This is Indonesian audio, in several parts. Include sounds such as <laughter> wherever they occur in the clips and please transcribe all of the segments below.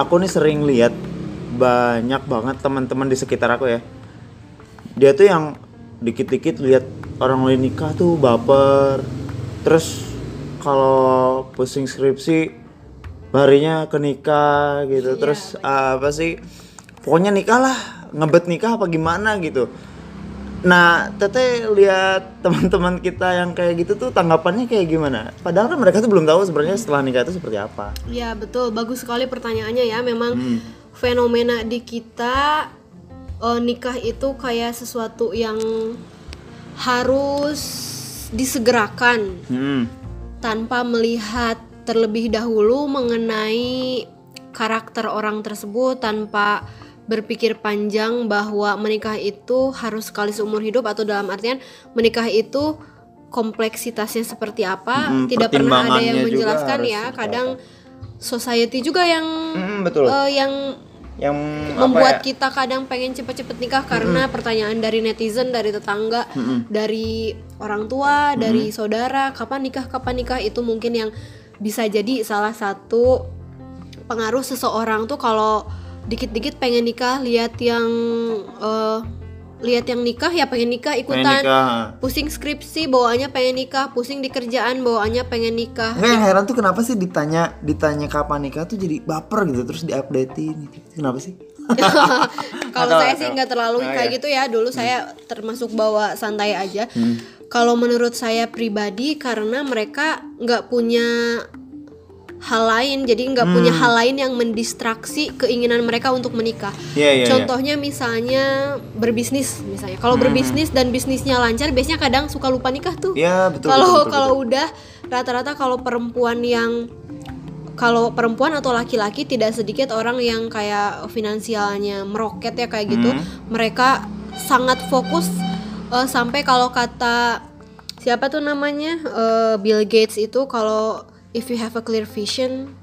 aku nih sering lihat banyak banget teman-teman di sekitar aku ya. Dia tuh yang dikit-dikit lihat orang lain nikah tuh baper. Terus kalau pusing skripsi larinya ke nikah gitu. Terus apa sih? Pokoknya nikah lah. Ngebet nikah apa gimana gitu nah teteh lihat teman-teman kita yang kayak gitu tuh tanggapannya kayak gimana padahal kan mereka tuh belum tahu sebenarnya setelah nikah itu seperti apa Ya betul, bagus sekali pertanyaannya ya. Memang Hmm. fenomena di kita eh, nikah itu kayak sesuatu yang harus disegerakan hmm. tanpa melihat terlebih dahulu mengenai karakter orang tersebut tanpa berpikir panjang bahwa menikah itu harus sekali seumur hidup atau dalam artian menikah itu kompleksitasnya seperti apa? Mm, tidak pernah ada yang menjelaskan ya. kadang society juga yang Hmm, betul. eh, yang yang membuat apa ya? kita kadang pengen cepet-cepet nikah karena pertanyaan dari netizen, dari tetangga, dari orang tua, dari saudara, kapan nikah, kapan nikah itu mungkin yang bisa jadi salah satu pengaruh seseorang tuh kalau dikit-dikit pengen nikah, lihat yang eh, lihat yang nikah ya pengen nikah Pengen ikutan, nikah. pusing skripsi bawaannya pengen nikah, pusing di kerjaan bawaannya pengen nikah. Nggak yang heran tuh kenapa sih ditanya ditanya kapan nikah tuh jadi baper gitu terus diupdatein gitu. Kenapa sih? <laughs> Kalau saya sih nggak terlalu kayak ya. gitu ya. Dulu saya termasuk bawa santai aja. Hmm. Kalau menurut saya pribadi karena mereka nggak punya hal lain, jadi nggak punya Hmm. hal lain yang mendistraksi keinginan mereka untuk menikah. Iya iya. iya. Contohnya misalnya berbisnis, misalnya. Kalau Hmm. berbisnis dan bisnisnya lancar, biasanya kadang suka lupa nikah tuh. Iya betul. Kalau kalau udah rata-rata kalau perempuan yang kalau perempuan atau laki-laki tidak sedikit orang yang kayak finansialnya meroket ya kayak gitu, Hmm. mereka sangat fokus eh, sampai kalau kata siapa tuh namanya Eh, Bill Gates itu kalau if you have a clear vision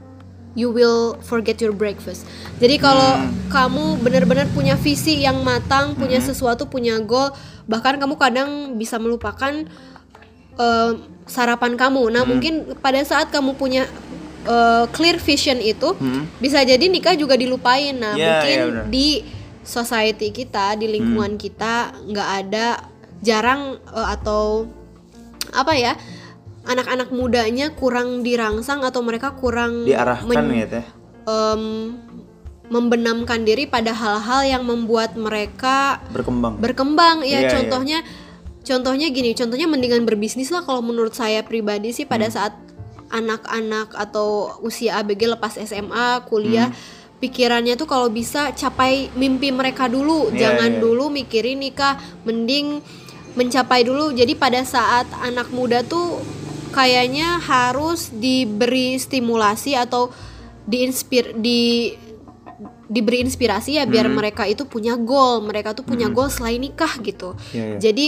you will forget your breakfast. Jadi kalau Hmm. kamu benar-benar punya visi yang matang, punya sesuatu, punya goal, bahkan kamu kadang bisa melupakan eh, sarapan kamu. Nah, mungkin pada saat kamu punya eh, clear vision itu Hmm. bisa jadi nikah juga dilupain. Nah, Iya, mungkin iya, benar. di society kita, di lingkungan kita nggak ada jarang eh, atau apa ya? Anak-anak mudanya kurang dirangsang atau mereka kurang diarahkan men- ya em, membenamkan diri pada hal-hal yang membuat mereka Berkembang. berkembang ya Iya, contohnya contohnya gini contohnya mendingan berbisnis lah kalau menurut saya pribadi sih Hmm. pada saat anak-anak atau usia ABG lepas SMA kuliah Hmm. pikirannya tuh kalau bisa capai mimpi mereka dulu Iya, jangan iya. dulu mikirin nikah mending mencapai dulu jadi pada saat anak muda tuh kayaknya harus diberi stimulasi atau diinspir di diberi inspirasi ya biar mereka itu punya goal mereka tuh punya goal selain nikah gitu Iya, iya. jadi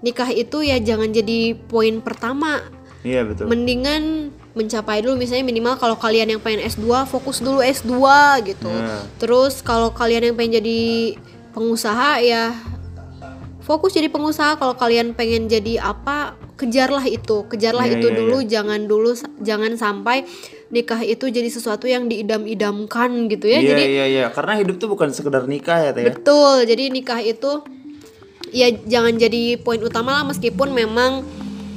nikah itu ya jangan jadi poin pertama Iya betul. mendingan mencapai dulu misalnya minimal kalau kalian yang pengen S2 fokus dulu S2 gitu Nah. terus kalau kalian yang pengen jadi pengusaha ya fokus jadi pengusaha kalau kalian pengen jadi apa kejarlah itu kejarlah Iya, itu iya, dulu jangan dulu jangan sampai nikah itu jadi sesuatu yang diidam-idamkan gitu ya iya jadi iya iya karena hidup tuh bukan sekedar nikah ya teh. ya. Betul, jadi nikah itu ya jangan jadi poin utama lah meskipun memang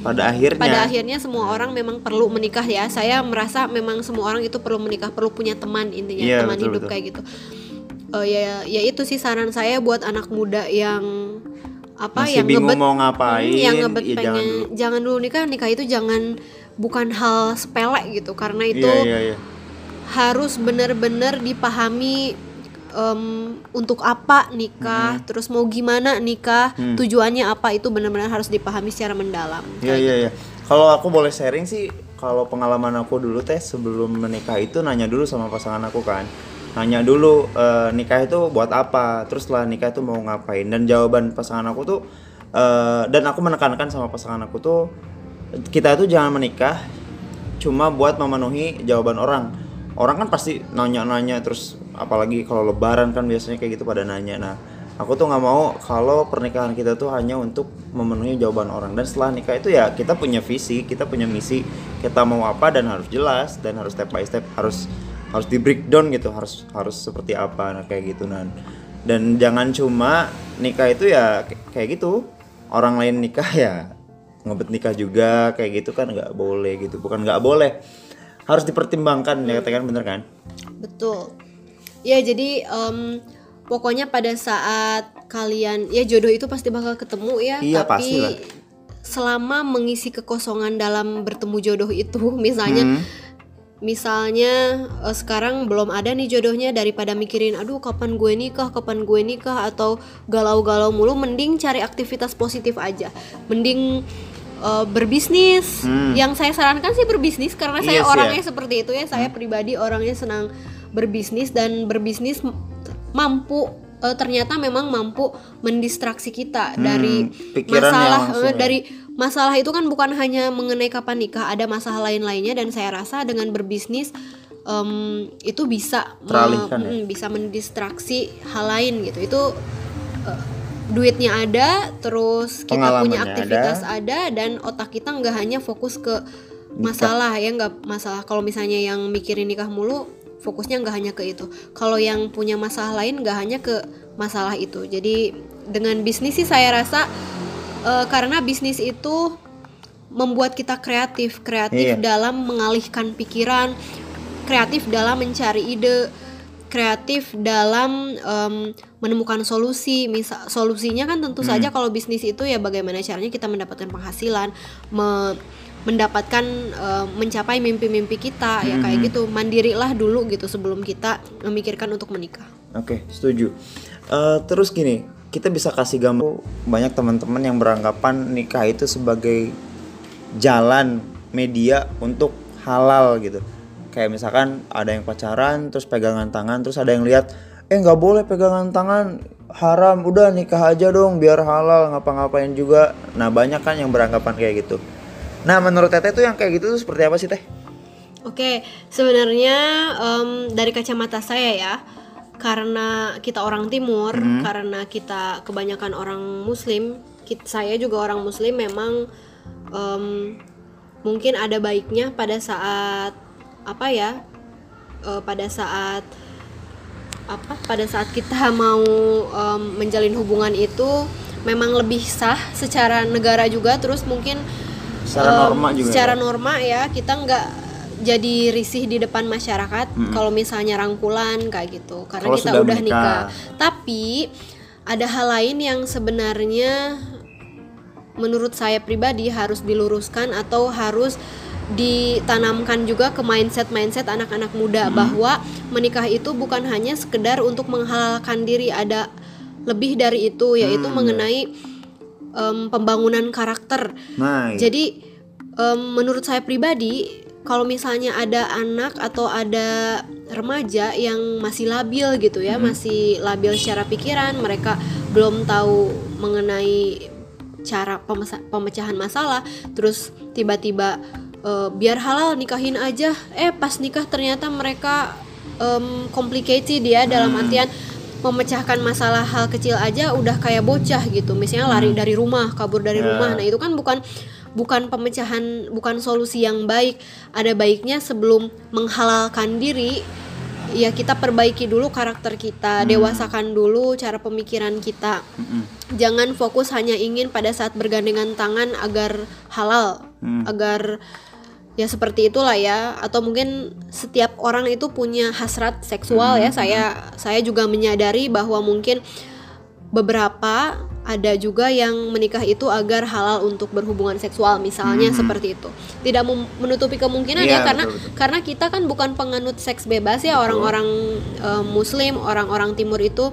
Pada akhirnya. pada akhirnya semua orang memang perlu menikah ya. Saya merasa memang semua orang itu perlu menikah, perlu punya teman intinya, Iya, teman betul, hidup betul. kayak gitu. Eh, ya ya itu sih saran saya buat anak muda yang apa Masih yang bingung ngebet mau ngapain, Hmm, yang ngebet ya jangan pengen dulu. jangan dulu nikah nikah itu jangan bukan hal sepele gitu karena itu Iya iya iya. harus benar-benar dipahami em, untuk apa nikah, Hmm. terus mau gimana nikah, tujuannya apa itu benar-benar harus dipahami secara mendalam. Iya iya iya. Kalau aku boleh sharing sih, kalau pengalaman aku dulu teh sebelum menikah itu nanya dulu sama pasangan aku kan. Nanya dulu eh, nikah itu buat apa, terus setelah nikah itu mau ngapain. Dan jawaban pasangan aku tuh eh, dan aku menekankan sama pasangan aku tuh kita itu jangan menikah cuma buat memenuhi jawaban orang. Orang kan pasti nanya-nanya terus apalagi kalau lebaran kan biasanya kayak gitu pada nanya. Nah, aku tuh nggak mau kalau pernikahan kita tuh hanya untuk memenuhi jawaban orang dan setelah nikah itu ya kita punya visi kita punya misi kita mau apa dan harus jelas dan harus step by step harus harus di breakdown gitu harus harus seperti apa nah kayak gitu nan dan jangan cuma nikah itu ya kayak gitu orang lain nikah ya ngebet nikah juga kayak gitu kan nggak boleh gitu bukan nggak boleh harus dipertimbangkan ya katakan bener kan Betul. Ya jadi em, pokoknya pada saat kalian ya jodoh itu pasti bakal ketemu ya. Iya, tapi pastilah. selama mengisi kekosongan dalam bertemu jodoh itu, <laughs> misalnya Hmm. Misalnya eh, sekarang belum ada nih jodohnya daripada mikirin aduh kapan gue nikah kapan gue nikah atau galau-galau mulu mending cari aktivitas positif aja mending eh, berbisnis yang saya sarankan sih berbisnis karena saya Hmm. Iya sih orangnya ya. Hmm. seperti itu ya saya pribadi orangnya senang berbisnis dan berbisnis mampu eh, ternyata memang mampu mendistraksi kita dari Hmm, pikiran yang masalah ya. dari masalah itu kan bukan hanya mengenai kapan nikah ada masalah lain lainnya dan saya rasa dengan berbisnis em, itu bisa me- ya? mm, bisa mendistraksi hal lain gitu. Itu eh, duitnya ada terus kita punya aktivitas ada. dan otak kita nggak hanya fokus ke masalah ya nggak masalah. Kalau misalnya yang mikirin nikah mulu fokusnya nggak hanya ke itu. Kalau yang punya masalah lain nggak hanya ke masalah itu. Jadi dengan bisnis sih saya rasa eh, karena bisnis itu membuat kita kreatif kreatif Iya. dalam mengalihkan pikiran kreatif dalam mencari ide kreatif dalam em, menemukan solusi. Misal solusinya kan tentu saja kalau bisnis itu ya bagaimana caranya kita mendapatkan penghasilan me- mendapatkan em, mencapai mimpi-mimpi kita ya kayak gitu. Mandirilah dulu gitu sebelum kita memikirkan untuk menikah. Oke, setuju. Eh, terus gini, kita bisa kasih gambar banyak teman-teman yang beranggapan nikah itu sebagai jalan media untuk halal gitu. Kayak misalkan ada yang pacaran, terus pegangan tangan, terus ada yang lihat, eh nggak boleh pegangan tangan, haram. Udah nikah aja dong, biar halal, ngapa-ngapain juga. Nah banyak kan yang beranggapan kayak gitu. Nah menurut Teteh tuh yang kayak gitu tuh seperti apa sih Teh? Oke, sebenarnya em, dari kacamata saya ya, karena kita orang Timur, karena kita kebanyakan orang Muslim, kit- saya juga orang Muslim, memang em, mungkin ada baiknya pada saat apa ya, eh, pada saat apa, pada saat kita <laughs> mau em, menjalin hubungan itu memang lebih sah secara negara juga, terus mungkin Secara em, norma juga secara ya? norma ya kita nggak jadi risih di depan masyarakat kalau misalnya rangkulan kayak gitu karena Kalau kita sudah udah menikah. nikah. Tapi ada hal lain yang sebenarnya menurut saya pribadi harus diluruskan atau harus ditanamkan juga ke mindset-mindset anak-anak muda bahwa menikah itu bukan hanya sekedar untuk menghalalkan diri ada lebih dari itu yaitu mengenai em, pembangunan karakter Nah, iya. jadi em, menurut saya pribadi kalau misalnya ada anak atau ada remaja yang masih labil gitu ya, masih labil secara pikiran, mereka belum tahu mengenai cara pemecahan masalah, terus tiba-tiba eh, biar halal nikahin aja, eh pas nikah ternyata mereka em, complicated ya dalam artian memecahkan masalah hal kecil aja udah kayak bocah gitu. Misalnya lari dari rumah kabur dari Ya. rumah. Nah itu kan bukan bukan pemecahan bukan solusi yang baik. Ada baiknya sebelum menghalalkan diri ya kita perbaiki dulu karakter kita dewasakan dulu cara pemikiran kita. Jangan fokus hanya ingin pada saat bergandengan tangan agar halal agar ya seperti itulah ya. Atau mungkin setiap orang itu punya hasrat seksual ya. Saya saya juga menyadari bahwa mungkin beberapa ada juga yang menikah itu agar halal untuk berhubungan seksual misalnya seperti itu. Tidak menutupi kemungkinan ya Iya, karena betul, betul. karena kita kan bukan penganut seks bebas ya orang-orang eh, muslim orang-orang timur itu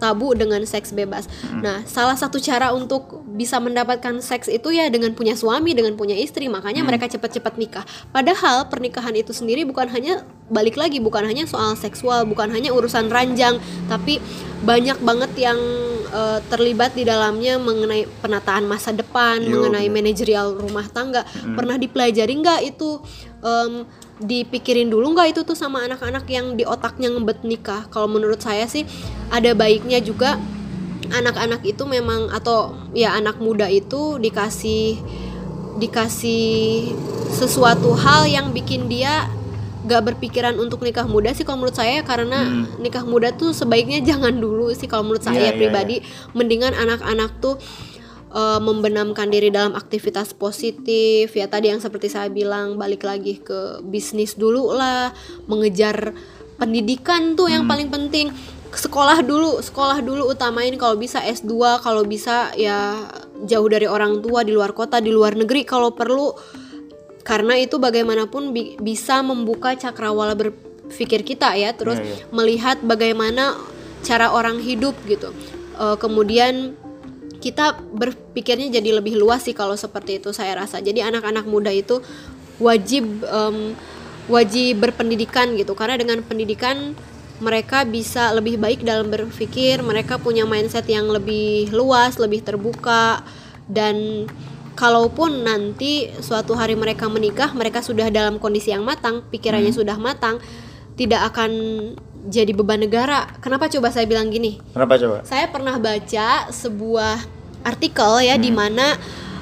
tabu dengan seks bebas. Nah, salah satu cara untuk bisa mendapatkan seks itu ya dengan punya suami, dengan punya istri. Makanya mereka cepat-cepat nikah. Padahal pernikahan itu sendiri bukan hanya balik lagi bukan hanya soal seksual, bukan hanya urusan ranjang, tapi banyak banget yang eh, terlibat di dalamnya mengenai penataan masa depan, Yo, mengenai bener. manajerial rumah tangga. Pernah dipelajari nggak itu em, dipikirin dulu nggak itu tuh sama anak-anak yang di otaknya ngebet nikah? Kalau menurut saya sih ada baiknya juga anak-anak itu memang atau ya anak muda itu dikasih dikasih sesuatu hal yang bikin dia gak berpikiran untuk nikah muda sih kalau menurut saya karena nikah muda tuh sebaiknya <laughs> jangan dulu sih kalau menurut Hmm. Saya iya, pribadi mendingan anak-anak tuh eh, membenamkan diri dalam aktivitas positif. Ya tadi yang seperti saya bilang balik lagi ke bisnis dulu lah mengejar pendidikan tuh yang paling penting. Sekolah dulu sekolah dulu utamain kalau bisa S2 kalau bisa ya jauh dari orang tua di luar kota di luar negeri kalau perlu. Karena itu bagaimanapun bi- bisa membuka cakrawala berpikir kita ya terus Iya, iya. melihat bagaimana cara orang hidup gitu. Eh, kemudian kita berpikirnya jadi lebih luas sih kalau seperti itu saya rasa. Jadi anak-anak muda itu wajib em, wajib berpendidikan gitu. Karena dengan pendidikan mereka bisa lebih baik dalam berpikir mereka punya mindset yang lebih luas lebih terbuka. Dan kalaupun nanti suatu hari mereka menikah mereka sudah dalam kondisi yang matang pikirannya sudah matang tidak akan jadi beban negara kenapa coba saya bilang gini Kenapa coba? saya pernah baca sebuah artikel ya di mana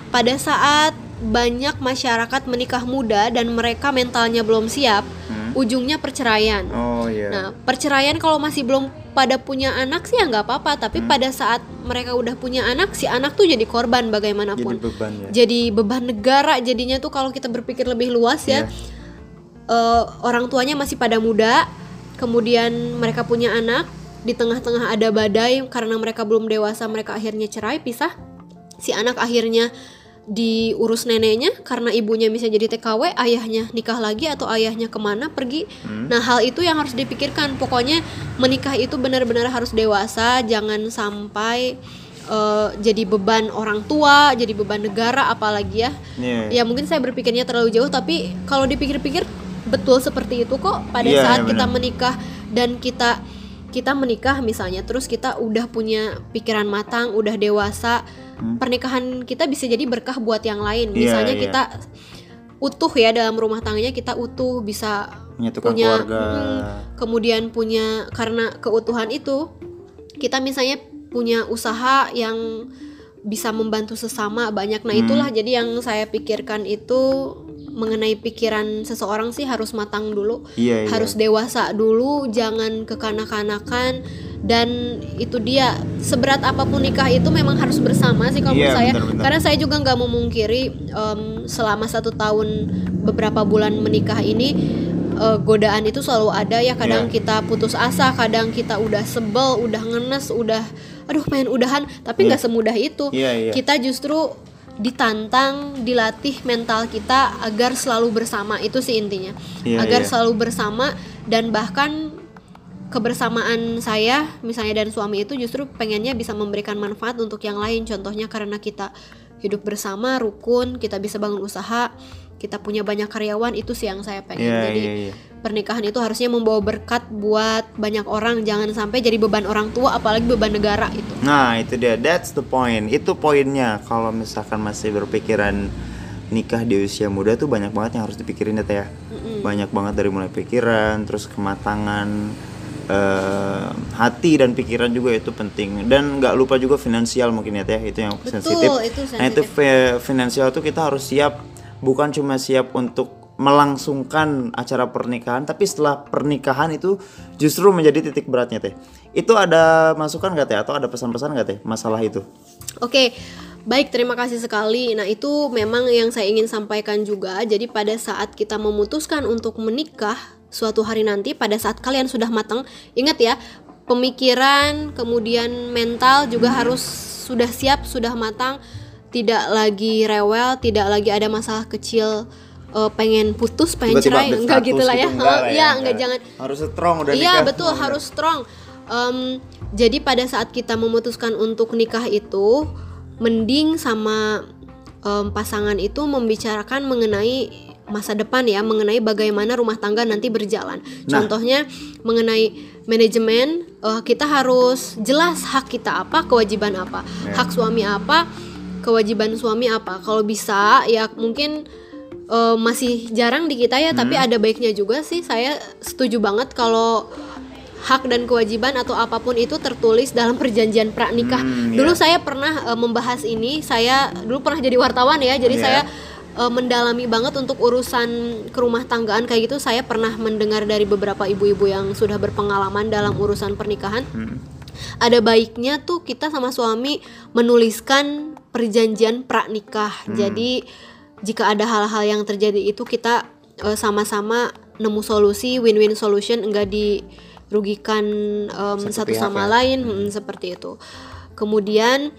pada saat banyak masyarakat menikah muda dan mereka mentalnya belum siap, ujungnya perceraian. Oh iya. Nah, perceraian kalau masih belum pada punya anak sih ya nggak apa-apa, tapi pada saat mereka udah punya anak, si anak tuh jadi korban Jadi bagaimanapun. beban ya. Jadi beban negara jadinya tuh kalau kita berpikir lebih luas ya, eh, orang tuanya masih pada muda, kemudian mereka punya anak, di tengah-tengah ada badai karena mereka belum dewasa, mereka akhirnya cerai, pisah. Si anak akhirnya diurus neneknya karena ibunya bisa jadi TKW, ayahnya nikah lagi atau ayahnya ke mana pergi. Nah hal itu yang harus dipikirkan. Pokoknya menikah itu benar-benar harus dewasa, jangan sampai eh, jadi beban orang tua, jadi beban negara, apalagi ya. Iya. Ya mungkin saya berpikirnya terlalu jauh, tapi kalau dipikir-pikir betul seperti itu kok. Pada Iya, saat iya, kita menikah dan kita kita menikah misalnya, terus kita udah punya pikiran matang, udah dewasa, pernikahan kita bisa jadi berkah buat yang lain. Hmm. Iya, Misalnya iya. kita utuh ya dalam rumah tangganya kita utuh bisa Menyatukan punya keluarga. mm, kemudian punya karena keutuhan itu kita misalnya punya usaha yang bisa membantu sesama banyak nah Hmm. itulah jadi yang saya pikirkan itu mengenai pikiran seseorang sih harus matang dulu Iya, iya. harus dewasa dulu jangan kekanak-kanakan dan itu dia seberat apa pun nikah itu memang harus bersama sih kalau Iya, menurut saya benar-benar. karena saya juga nggak memungkiri em, selama satu tahun beberapa bulan menikah ini eh, godaan itu selalu ada ya kadang Iya. kita putus asa kadang kita udah sebel udah ngenes udah aduh pengen udahan tapi nggak semudah itu Iya, iya. kita justru ditantang dilatih mental kita agar selalu bersama itu sih intinya Iya, agar iya. selalu bersama dan bahkan kebersamaan saya misalnya dan suami itu justru pengennya bisa memberikan manfaat untuk yang lain contohnya karena kita hidup bersama rukun kita bisa bangun usaha kita punya banyak karyawan itu sih yang saya pengen Iya, jadi iya, iya. Pernikahan itu harusnya membawa berkat buat banyak orang jangan sampai jadi beban orang tua apalagi beban negara itu Nah itu dia, that's the point. Itu poinnya. Kalau misalkan masih berpikiran nikah di usia muda tuh banyak banget yang harus dipikirin ya Teh, ya. Banyak banget dari mulai pikiran, terus kematangan eh, hati dan pikiran juga itu penting. Dan nggak lupa juga finansial mungkin ya Teh, itu yang Betul, sensitif. itu Nah itu sensitif. finansial tuh kita harus siap, bukan cuma siap untuk melangsungkan acara pernikahan, tapi setelah pernikahan itu justru menjadi titik beratnya teh. Itu ada masukan gak teh atau ada pesan-pesan gak teh masalah itu? Oke, baik terima kasih sekali. Nah, itu memang yang saya ingin sampaikan juga. Jadi pada saat kita memutuskan untuk menikah suatu hari nanti pada saat kalian sudah matang, ingat ya, pemikiran, kemudian mental juga harus sudah siap, sudah matang, tidak lagi rewel, tidak lagi ada masalah kecil eh, pengen putus, pengen Tiba-tiba cerai, enggak gitu lah ya. enggak lah Iya, enggak jangan Harus strong udah Iya betul Enggak. harus strong. Em, jadi pada saat kita memutuskan untuk nikah itu, mending sama em, pasangan itu membicarakan mengenai masa depan ya, mengenai bagaimana rumah tangga nanti berjalan. Nah. Contohnya mengenai manajemen, eh, kita harus jelas hak kita apa, kewajiban apa, Ya. hak suami apa, kewajiban suami apa. Kalau bisa ya mungkin eh, masih jarang di kita ya, tapi Hmm. ada baiknya juga sih. Saya setuju banget kalau hak dan kewajiban atau apa pun itu tertulis dalam perjanjian pranikah. Hmm, dulu iya. saya pernah eh, membahas ini, saya dulu pernah jadi wartawan ya, jadi Iya. saya eh, mendalami banget untuk urusan kerumah tanggaan kayak gitu. Saya pernah mendengar dari beberapa ibu-ibu yang sudah berpengalaman dalam urusan pernikahan. Hmm. Ada baiknya tuh kita sama suami menuliskan perjanjian pranikah. Jadi jika ada hal-hal yang terjadi itu kita eh, sama-sama nemu solusi win-win solution enggak dirugikan em, Satu sama ya. lain hmm, seperti itu. Kemudian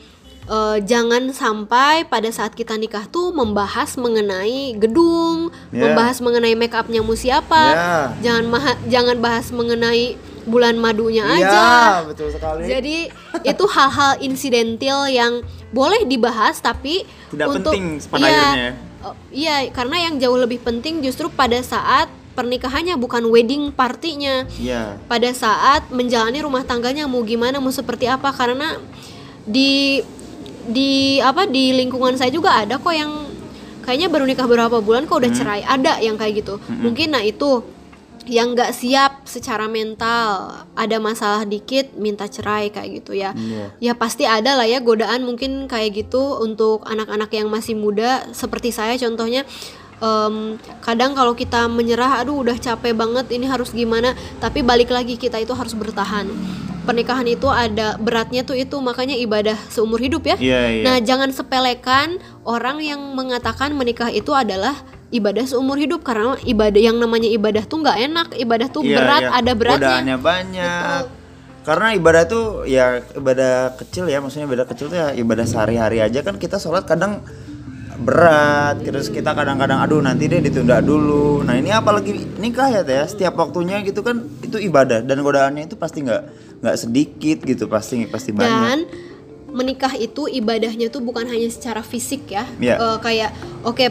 eh, jangan sampai pada saat kita nikah tuh membahas mengenai gedung, Ya. membahas mengenai make upnya mu siapa, Ya. jangan jangan bahas mengenai bulan madunya Iya, aja. betul sekali. Jadi itu hal-hal insidentil yang boleh dibahas tapi Tidak untuk penting pada iya, akhirnya eh, iya, karena yang jauh lebih penting justru pada saat pernikahannya bukan wedding partinya. Iya. Pada saat menjalani rumah tangganya mau gimana, mau seperti apa karena di di apa di lingkungan saya juga ada kok yang kayaknya baru nikah berapa bulan kok Hmm. udah cerai. Ada yang kayak gitu. Mungkin nah itu yang nggak siap secara mental ada masalah dikit minta cerai kayak gitu ya. Iya. ya pasti ada lah ya godaan mungkin kayak gitu untuk anak-anak yang masih muda. Seperti saya contohnya em, kadang kalau kita menyerah aduh udah capek banget ini harus gimana? Tapi balik lagi kita itu harus bertahan. Pernikahan itu ada beratnya tuh itu makanya ibadah seumur hidup ya. Iya, iya. nah jangan sepelekan orang yang mengatakan menikah itu adalah ibadah seumur hidup karena ibadah yang namanya ibadah tuh nggak enak ibadah tuh Iya, berat iya. ada beratnya Godaannya banyak. Karena ibadah tuh ya ibadah kecil ya, maksudnya ibadah kecil tuh ya ibadah sehari-hari aja kan kita sholat kadang berat, terus kita kadang-kadang aduh nanti deh ditunda dulu. Nah ini apalagi nikah ya teh, ya, setiap waktunya gitu kan itu ibadah dan godaannya itu pasti nggak nggak sedikit gitu pasti pasti banyak. dan menikah itu ibadahnya tuh bukan hanya secara fisik ya Iya. Eh, kayak oke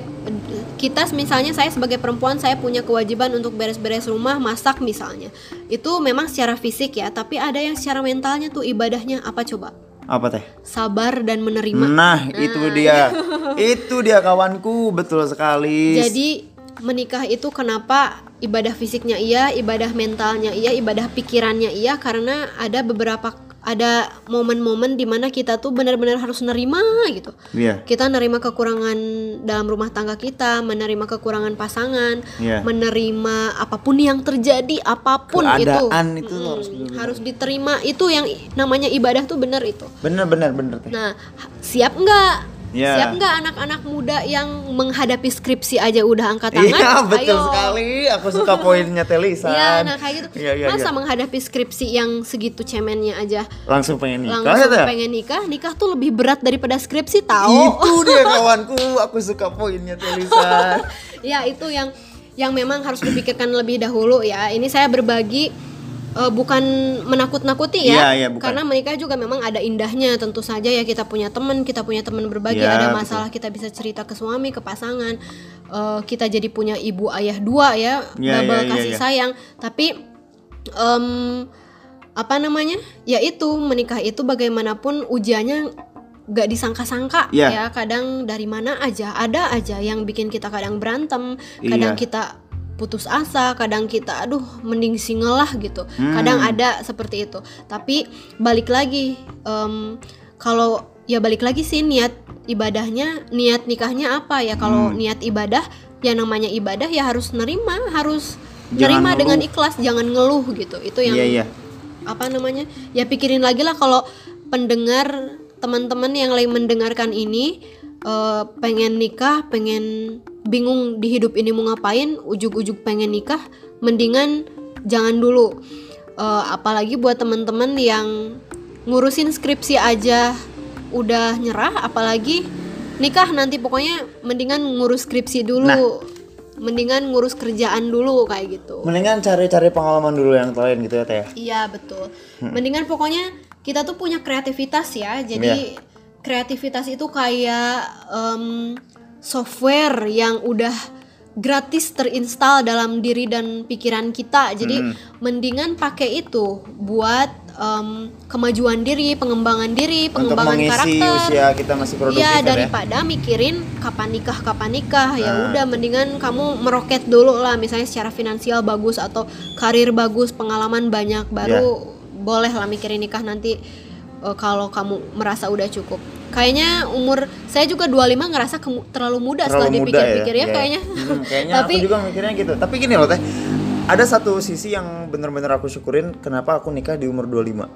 kita misalnya saya sebagai perempuan saya punya kewajiban untuk beres-beres rumah masak misalnya itu memang secara fisik ya tapi ada yang secara mentalnya tuh ibadahnya apa coba Apa teh? sabar dan menerima Nah, itu dia. <laughs> itu dia kawanku, betul sekali. Jadi menikah itu kenapa ibadah fisiknya iya, ibadah mentalnya iya, ibadah pikirannya iya karena ada beberapa ada momen-momen di mana kita tuh benar-benar harus nerima gitu. Iya. Kita nerima kekurangan dalam rumah tangga kita, menerima kekurangan pasangan, Iya. menerima apa pun yang terjadi, apa pun Keadaan itu, itu harus benar-benar. harus diterima. Itu yang namanya ibadah tuh bener itu. Bener bener bener. Nah, siap nggak? Ya. Siap nggak anak-anak muda yang menghadapi skripsi aja udah angkat tangan? Iya <laughs> betul Ayo. sekali. Aku suka poinnya Telisan. Iya, nah kayak gitu. Iya, iya, Masa iya. menghadapi skripsi yang segitu cemennya aja Langsung pengen nikah langsung ya, pengen nikah? Nikah tuh lebih berat daripada skripsi tahu. Itu <laughs> dia kawanku. Aku suka poinnya Telisan. <laughs> ya itu yang yang memang harus dipikirkan lebih dahulu ya. Ini saya berbagi eh, bukan menakut-nakuti ya. Iya, iya, bukan. Karena menikah juga memang ada indahnya tentu saja ya kita punya teman, kita punya teman berbagi, Iya, ada betul. masalah kita bisa cerita ke suami, ke pasangan. Eh, kita jadi punya ibu ayah dua ya, Iya, double iya, kasih iya. sayang. Tapi em, apa namanya? Ya itu menikah itu bagaimanapun ujiannya gak disangka-sangka Iya. ya kadang dari mana aja ada aja yang bikin kita kadang berantem kadang Iya. kita putus asa kadang kita aduh mending single lah gitu Hmm. kadang ada seperti itu tapi balik lagi em, kalau ya balik lagi sih niat ibadahnya niat nikahnya apa ya kalau Hmm. niat ibadah ya namanya ibadah ya harus nerima harus Jangan nerima ngeluh. dengan ikhlas jangan ngeluh gitu itu yang Iya iya. apa namanya ya pikirin lagi lah kalau pendengar teman-teman yang lagi mendengarkan ini eh, pengen nikah pengen bingung di hidup ini mau ngapain ujuk-ujuk pengen nikah mendingan jangan dulu Eh, apalagi buat teman-teman yang ngurusin skripsi aja udah nyerah apalagi nikah nanti pokoknya mendingan ngurus skripsi dulu mendingan ngurus kerjaan dulu kayak gitu Mendingan cari-cari pengalaman dulu yang lain gitu ya teh. Iya betul. Mendingan pokoknya kita tuh punya kreativitas ya. Jadi kreativitas itu kayak em, software yang udah gratis terinstall dalam diri dan pikiran kita. Jadi mendingan pakai itu buat em, kemajuan diri, pengembangan diri, Untuk pengembangan mengisi karakter. usia kita masih produktif Iya kan ya. daripada mikirin kapan nikah kapan nikah ya Nah. udah mendingan kamu meroket dulu lah misalnya secara finansial bagus atau karir bagus pengalaman banyak baru Iya. boleh lah mikirin nikah nanti eh, kalau kamu merasa udah cukup kayaknya umur saya juga 25 ngerasa terlalu muda setelah Terlalu muda dipikir-pikir ya, Iya. kayaknya Hmm, <laughs> kayaknya tapi aku juga mikirnya gitu. Tapi gini loh teh, ada satu sisi yang bener-bener aku syukurin kenapa aku nikah di umur 25.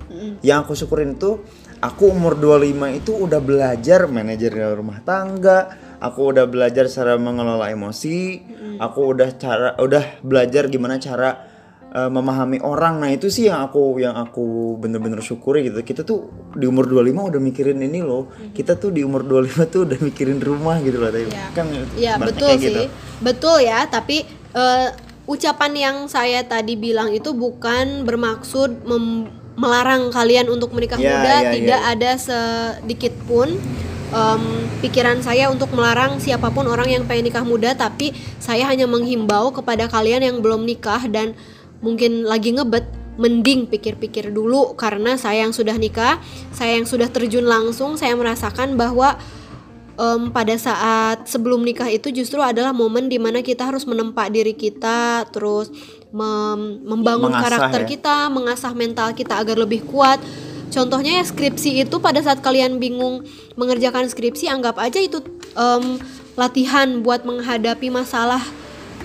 Yang aku syukurin itu aku umur 25 itu udah belajar manajerial rumah tangga, aku udah belajar cara mengelola emosi, aku udah cara udah belajar gimana cara uh, memahami orang. Nah, itu sih yang aku yang aku bener-bener syukuri gitu. Kita tuh di umur 25 udah mikirin ini loh. Kita tuh di umur 25 tuh udah mikirin rumah gitu loh teh. Iya. Kan Ya ibaratnya betul kayak sih, gitu. betul ya. Tapi eh, ucapan yang saya tadi bilang itu bukan bermaksud mem- melarang kalian untuk menikah Ya, muda. ya, Tidak ya. ada sedikit pun em, pikiran saya untuk melarang siapa pun orang yang pengen nikah muda. Tapi saya hanya menghimbau kepada kalian yang belum nikah dan mungkin lagi ngebet. Mending pikir-pikir dulu karena saya yang sudah nikah, saya yang sudah terjun langsung, saya merasakan bahwa em, pada saat sebelum nikah itu justru adalah momen di mana kita harus menempa diri kita, terus mem- membangun Mengasah karakter ya. kita, mengasah mental kita agar lebih kuat. Contohnya ya skripsi itu pada saat kalian bingung mengerjakan skripsi, anggap aja itu em, latihan buat menghadapi masalah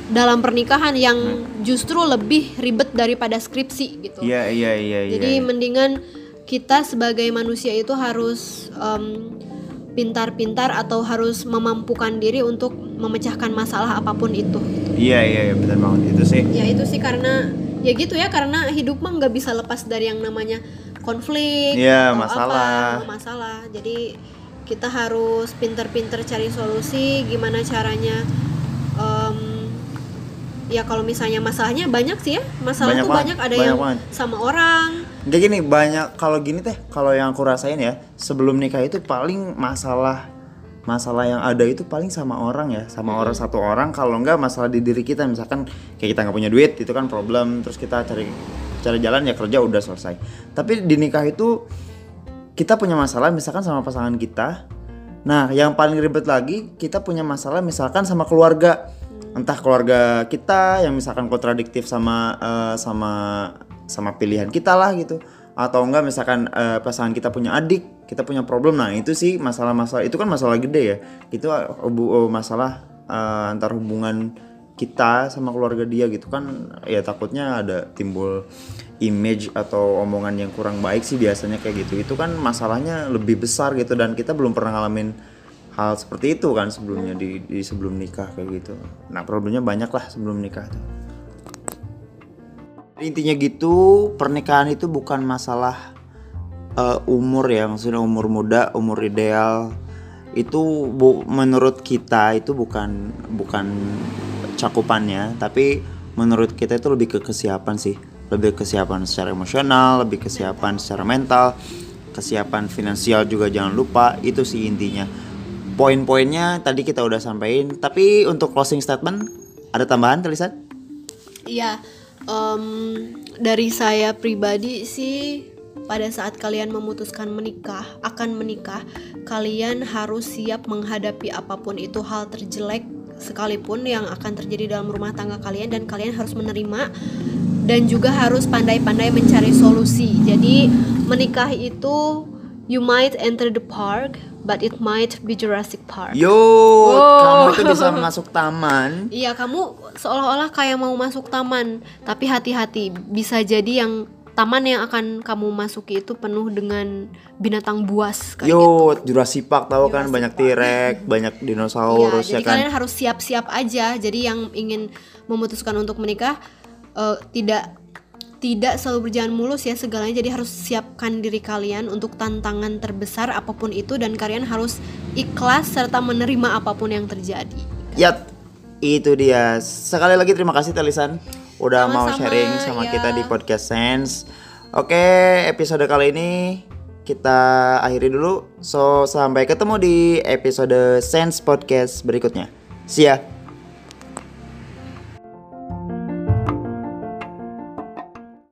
dalam pernikahan yang justru lebih ribet daripada skripsi gitu. Iya iya iya iya. Jadi mendingan kita sebagai manusia itu harus em, pintar-pintar atau harus memampukan diri untuk memecahkan masalah apa pun itu. Iya iya iya benar banget itu sih. Ya itu sih karena ya gitu ya karena hidup mah nggak bisa lepas dari yang namanya konflik, Iya, masalah. apa, masalah. Jadi kita harus pintar-pintar cari solusi gimana caranya. Ya kalau misalnya masalahnya banyak sih ya. Masalah Banyak tuh banget, banyak ada banyak yang banget. sama orang. Kayak gini banyak kalau gini teh kalau yang aku rasain ya sebelum nikah itu paling masalah masalah yang ada itu paling sama orang ya sama orang satu orang. Kalau enggak masalah di diri kita misalkan kayak kita nggak punya duit itu kan problem terus kita cari cari jalan ya kerja udah selesai. Tapi di nikah itu kita punya masalah misalkan sama pasangan kita. Nah yang paling ribet lagi kita punya masalah misalkan sama keluarga entah keluarga kita yang misalkan kontradiktif sama eh, sama sama pilihan kita lah gitu. Atau enggak misalkan eh, pasangan kita punya adik kita punya problem. Nah itu sih masalah-masalah itu kan masalah gede ya. Itu eh, masalah eh, antar hubungan kita sama keluarga dia gitu kan ya takutnya ada timbul image atau omongan yang kurang baik sih biasanya kayak gitu. Itu kan masalahnya lebih besar gitu dan kita belum pernah ngalamin hal seperti itu kan sebelumnya di, di sebelum nikah kayak gitu. Nah problemnya banyak lah sebelum nikah tuh intinya gitu pernikahan itu bukan masalah eh, umur ya maksudnya umur muda umur ideal. Itu bu, menurut kita itu bukan bukan cakupannya tapi menurut kita itu lebih ke kesiapan sih. Lebih kesiapan secara emosional lebih kesiapan secara mental kesiapan finansial juga jangan lupa itu sih intinya poin-poinnya tadi kita udah sampaikan tapi untuk closing statement ada tambahan tulisan Iya, em, dari saya pribadi sih pada saat kalian memutuskan menikah, akan menikah, kalian harus siap menghadapi apa pun itu hal terjelek sekalipun yang akan terjadi dalam rumah tangga kalian dan kalian harus menerima dan juga harus pandai-pandai mencari solusi. Jadi menikah itu you might enter the park but it might be Jurassic Park. Yo, kamu itu bisa masuk taman. Iya, kamu seolah-olah kayak mau masuk taman, tapi hati-hati, bisa jadi yang taman yang akan kamu masuki itu penuh dengan binatang buas kayak gitu. Yo, Jurassic Park tahu kan banyak T-Rex, <laughs> banyak Iya, dinosaurus jadi ya kan. kalian harus siap-siap aja. Jadi yang ingin memutuskan untuk menikah eh, tidak tidak selalu berjalan mulus ya segalanya. Jadi harus siapkan diri kalian untuk tantangan terbesar apa pun itu dan kalian harus ikhlas serta menerima apa pun yang terjadi. Yat, itu dia. Sekali lagi terima kasih Telisan udah mau Sama-sama, sharing sama ya. kita di podcast Sense. Oke, episode kali ini kita akhiri dulu. So, sampai ketemu di episode Sense Podcast berikutnya. See ya.